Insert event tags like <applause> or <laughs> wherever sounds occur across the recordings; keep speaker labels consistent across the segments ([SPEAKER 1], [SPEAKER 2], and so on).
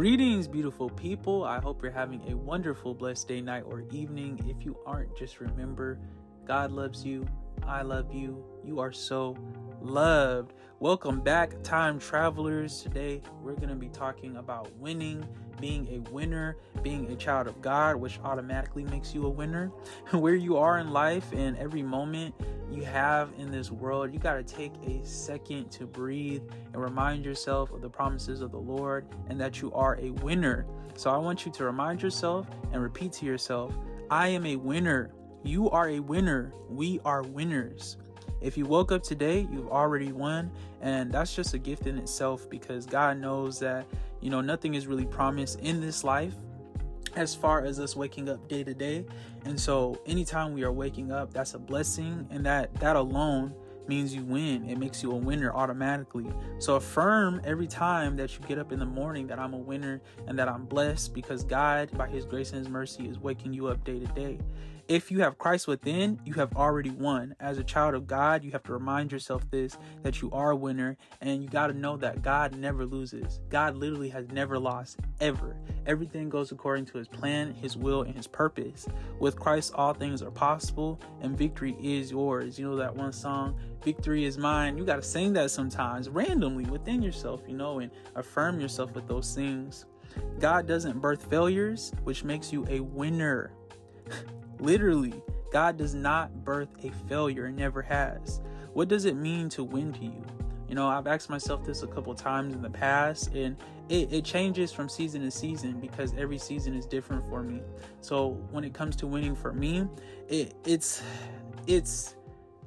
[SPEAKER 1] Greetings, beautiful people. I hope you're having a wonderful, blessed day, night, or evening. If you aren't, just remember God loves you. I love you. You are so loved. Welcome back, time travelers. Today, we're going to be talking about winning, being a winner, being a child of God, which automatically makes you a winner. <laughs> Where you are in life and every moment you have in this world, you got to take a second to breathe and remind yourself of the promises of the Lord and that you are a winner. So I want you to remind yourself and repeat to yourself, I am a winner. You are a winner. We are winners. If you woke up today, you've already won, and that's just a gift in itself because God knows that, you know, nothing is really promised in this life as far as us waking up day to day. And so anytime we are waking up, that's a blessing and that that alone means you win. It makes you a winner automatically. So affirm every time that you get up in the morning that I'm a winner and that I'm blessed because God, by His grace and His mercy, is waking you up day to day. If you have Christ within, you have already won. As a child of God, you have to remind yourself this that you are a winner and you got to know that God never loses. God literally has never lost ever. Everything goes according to his plan, his will, and his purpose. With Christ, all things are possible and victory is yours. You know that one song, Victory is Mine? You got to sing that sometimes randomly within yourself, you know, and affirm yourself with those things. God doesn't birth failures, which makes you a winner. <laughs> Literally, God does not birth a failure never has. What does it mean to win to you? You know, I've asked myself this a couple times in the past, and it, it, changes from season to season because every season is different for me. So when it comes to winning for me, it, it's it's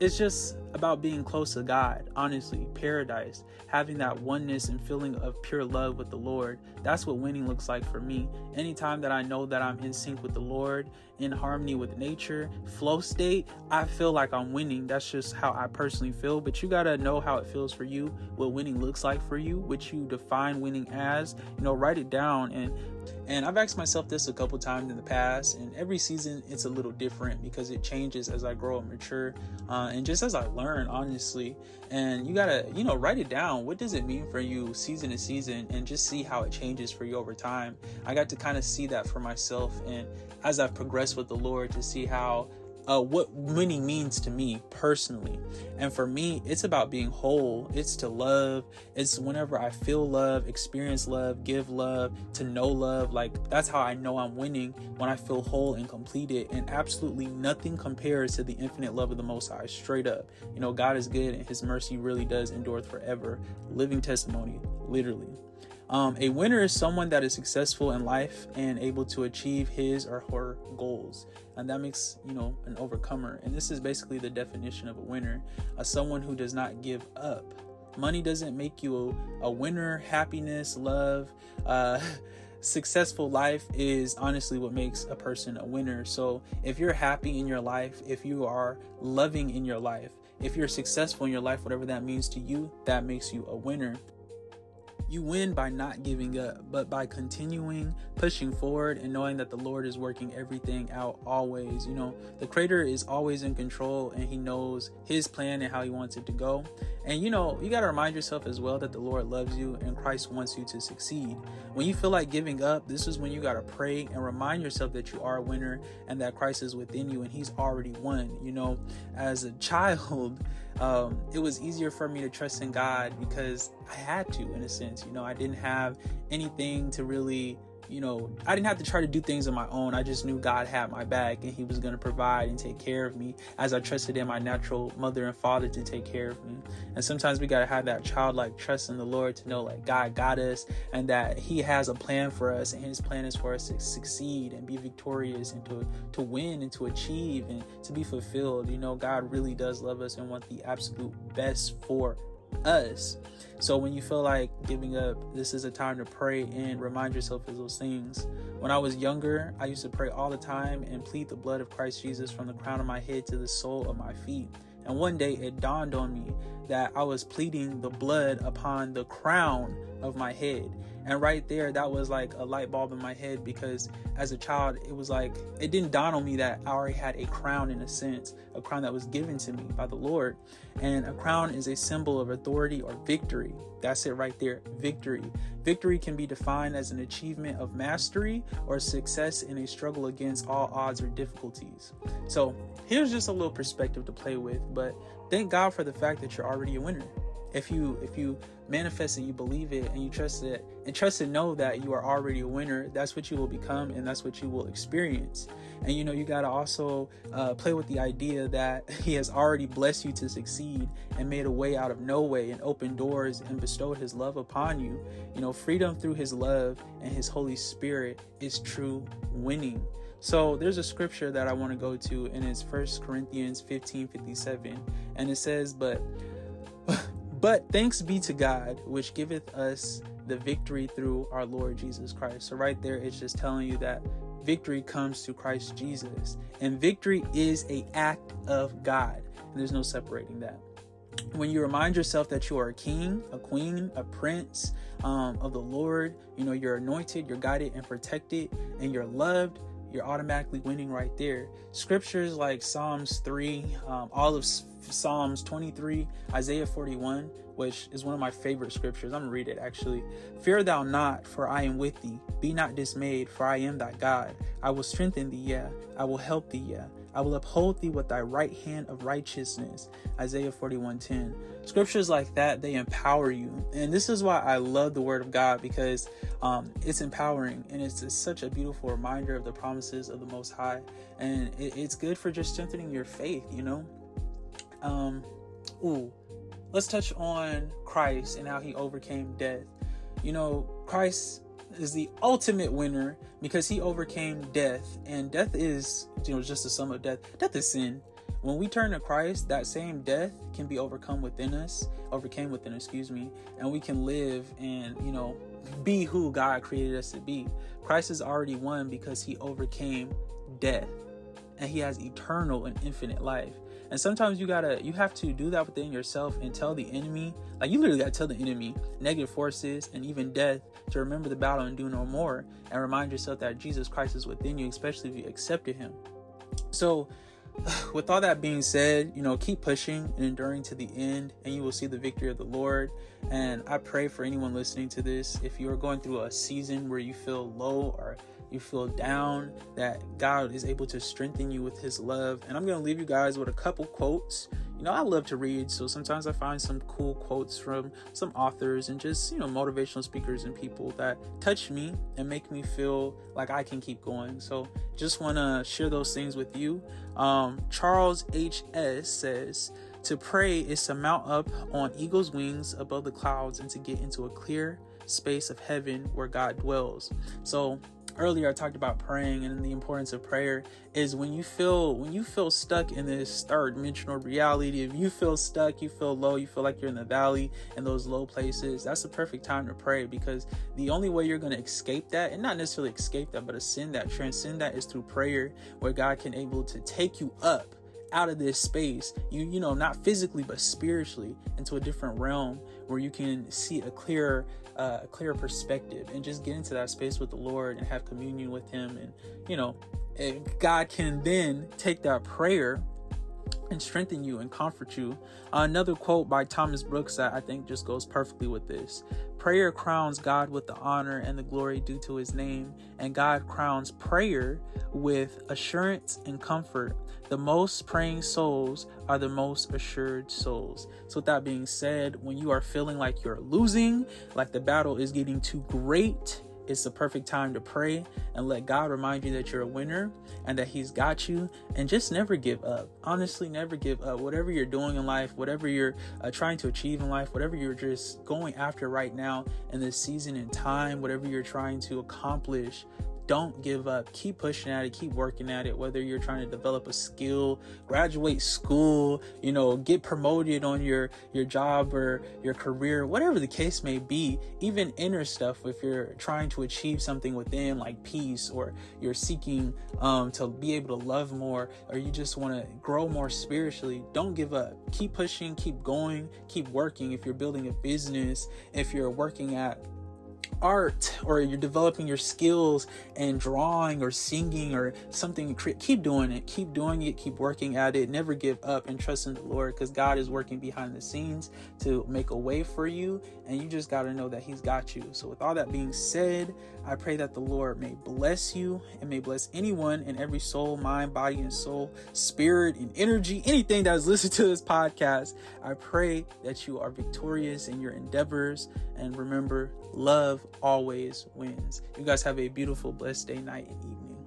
[SPEAKER 1] it's just about being close to God, honestly, paradise, having that oneness and feeling of pure love with the Lord. That's what winning looks like for me. Anytime that I know that I'm in sync with the Lord, in harmony with nature, flow state, I feel like I'm winning. That's just how I personally feel. But you gotta know how it feels for you, what winning looks like for you, what you define winning as. You know, write it down and and I've asked myself this a couple times in the past, and every season it's a little different because it changes as I grow and mature, uh, and just as I learn, honestly. And you gotta, you know, write it down. What does it mean for you season to season, and just see how it changes for you over time. I got to kind of see that for myself, and as I've progressed with the Lord, to see how uh, what winning means to me personally. And for me, it's about being whole. It's to love. It's whenever I feel love, experience love, give love, to know love. Like that's how I know I'm winning when I feel whole and completed. And absolutely nothing compares to the infinite love of the Most High. Straight up, you know, God is good and His mercy really does endure forever. Living testimony, literally. Um, a winner is someone that is successful in life and able to achieve his or her goals. And that makes, you know, an overcomer. And this is basically the definition of a winner uh, someone who does not give up. Money doesn't make you a, a winner. Happiness, love, uh, <laughs> successful life is honestly what makes a person a winner. So if you're happy in your life, if you are loving in your life, if you're successful in your life, whatever that means to you, that makes you a winner. You win by not giving up, but by continuing, pushing forward, and knowing that the Lord is working everything out always. You know, the Creator is always in control and He knows His plan and how He wants it to go. And you know, you got to remind yourself as well that the Lord loves you and Christ wants you to succeed. When you feel like giving up, this is when you got to pray and remind yourself that you are a winner and that Christ is within you and He's already won. You know, as a <laughs> child, um, it was easier for me to trust in God because I had to, in a sense. You know, I didn't have anything to really you know, I didn't have to try to do things on my own. I just knew God had my back and He was going to provide and take care of me as I trusted in my natural mother and father to take care of me. And sometimes we got to have that childlike trust in the Lord to know, like, God got us and that He has a plan for us and His plan is for us to succeed and be victorious and to, to win and to achieve and to be fulfilled. You know, God really does love us and want the absolute best for us. So when you feel like giving up, this is a time to pray and remind yourself of those things. When I was younger, I used to pray all the time and plead the blood of Christ Jesus from the crown of my head to the sole of my feet. And one day it dawned on me that I was pleading the blood upon the crown of my head. And right there, that was like a light bulb in my head because as a child, it was like, it didn't dawn on me that I already had a crown in a sense, a crown that was given to me by the Lord. And a crown is a symbol of authority or victory. That's it right there victory. Victory can be defined as an achievement of mastery or success in a struggle against all odds or difficulties. So here's just a little perspective to play with, but thank God for the fact that you're already a winner if you if you manifest it you believe it and you trust it and trust and know that you are already a winner that's what you will become and that's what you will experience and you know you got to also uh, play with the idea that <laughs> he has already blessed you to succeed and made a way out of no way and opened doors and bestowed his love upon you you know freedom through his love and his holy spirit is true winning so there's a scripture that I want to go to, and it's First Corinthians 15 57. And it says, But but thanks be to God, which giveth us the victory through our Lord Jesus Christ. So, right there, it's just telling you that victory comes to Christ Jesus. And victory is a act of God. And there's no separating that. When you remind yourself that you are a king, a queen, a prince um, of the Lord, you know, you're anointed, you're guided and protected, and you're loved, you're automatically winning right there. Scriptures like Psalms 3, um, all of Psalms 23, Isaiah 41, which is one of my favorite scriptures. I'm gonna read it actually. Fear thou not, for I am with thee. Be not dismayed, for I am thy God. I will strengthen thee, yeah. I will help thee, yeah. I will uphold thee with thy right hand of righteousness. Isaiah 41:10. Scriptures like that, they empower you. And this is why I love the word of God because um, it's empowering and it's, it's, such a beautiful reminder of the promises of the Most High. And it, it's good for just strengthening your faith, you know? Um, ooh, let's touch on Christ and how he overcame death. You know, Christ is the ultimate winner because he overcame death, and death is, you know, just a sum of death. Death is sin. When we turn to Christ, that same death can be overcome within us, overcame within, excuse me, and we can live and, you know, be who God created us to be. Christ has already won because he overcame death and he has eternal and infinite life. And sometimes you gotta, you have to do that within yourself and tell the enemy, like you literally gotta tell the enemy, negative forces and even death to remember the battle and do no more, and remind yourself that Jesus Christ is within you, especially if you accepted Him. So, <sighs> with all that being said, you know, keep pushing and enduring to the end, and you will see the victory of the Lord. And I pray for anyone listening to this, if you are going through a season where you feel low or you feel down, that God is able to strengthen you with His love. And I'm going to leave you guys with a couple quotes. You know, I love to read, so sometimes I find some cool quotes from some authors and just, you know, motivational speakers and people that touch me and make me feel like I can keep going. So just want to share those things with you. Um, Charles H.S. says, to pray is to mount up on eagle's wings above the clouds and to get into a clear space of heaven where God dwells. So earlier I talked about praying and the importance of prayer is when you feel when you feel stuck in this third dimensional reality if you feel stuck you feel low you feel like you're in the valley and those low places that's the perfect time to pray because the only way you're going to escape that and not necessarily escape that but ascend that transcend that is through prayer where God can able to take you up out of this space you you know not physically but spiritually into a different realm where you can see a clearer uh, a clearer perspective and just get into that space with the Lord and have communion with Him. And, you know, God can then take that prayer and strengthen you and comfort you. Another quote by Thomas Brooks that I think just goes perfectly with this Prayer crowns God with the honor and the glory due to his name, and God crowns prayer with assurance and comfort. The most praying souls are the most assured souls. So, with that being said, when you are feeling like you're losing, like the battle is getting too great, it's the perfect time to pray and let God remind you that you're a winner and that He's got you. And just never give up. Honestly, never give up. Whatever you're doing in life, whatever you're uh, trying to achieve in life, whatever you're just going after right now in this season in time, whatever you're trying to accomplish, don't give up. Keep pushing at it. Keep working at it. Whether you're trying to develop a skill, graduate school, you know, get promoted on your your job or your career, whatever the case may be. Even inner stuff. If you're trying to achieve something within, like peace, or you're seeking um, to be able to love more, or you just want to grow more spiritually, don't give up. Keep pushing. Keep going. Keep working. If you're building a business, if you're working at art or you're developing your skills and drawing or singing or something, keep doing it. Keep doing it. Keep working at it. Never give up and trust in the Lord because God is working behind the scenes to make a way for you. And you just got to know that He's got you. So, with all that being said, I pray that the Lord may bless you and may bless anyone and every soul, mind, body, and soul, spirit, and energy, anything that is listening to this podcast. I pray that you are victorious in your endeavors. And remember, love always wins. You guys have a beautiful, blessed day, night, and evening.